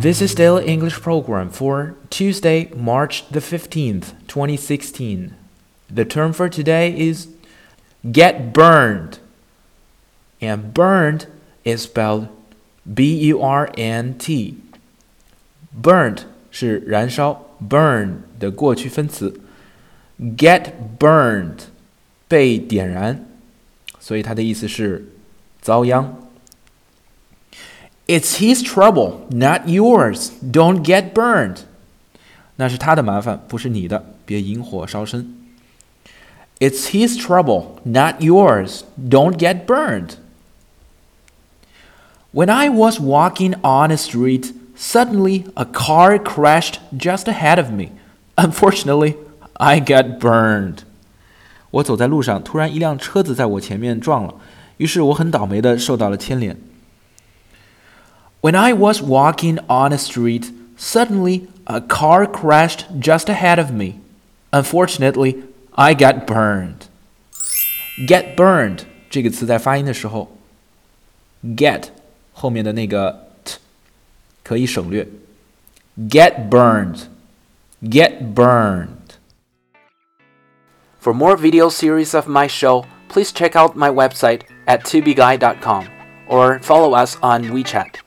This is Daily English Program for Tuesday, March the 15th, 2016. The term for today is get burned. And burned is spelled B U R N T. Burned 是燃烧，burn 的过去分词。Get burned 被点燃，所以它的意思是遭殃。 It's his trouble, not yours. Don't get burned. 那是他的麻烦，不是你的，别引火烧身。It's his trouble, not yours. Don't get burned. When I was walking on a street, suddenly a car crashed just ahead of me. Unfortunately, I got burned. 我走在路上，突然一辆车子在我前面撞了，于是我很倒霉的受到了牵连。 when I was walking on a street, suddenly a car crashed just ahead of me. Unfortunately, I got burned. Get burned 这个词在发音的时候，get 后面的那个 t 可以省略。Get burned. Get burned. For more video series of my show, please check out my website at tubeguy.com or follow us on WeChat.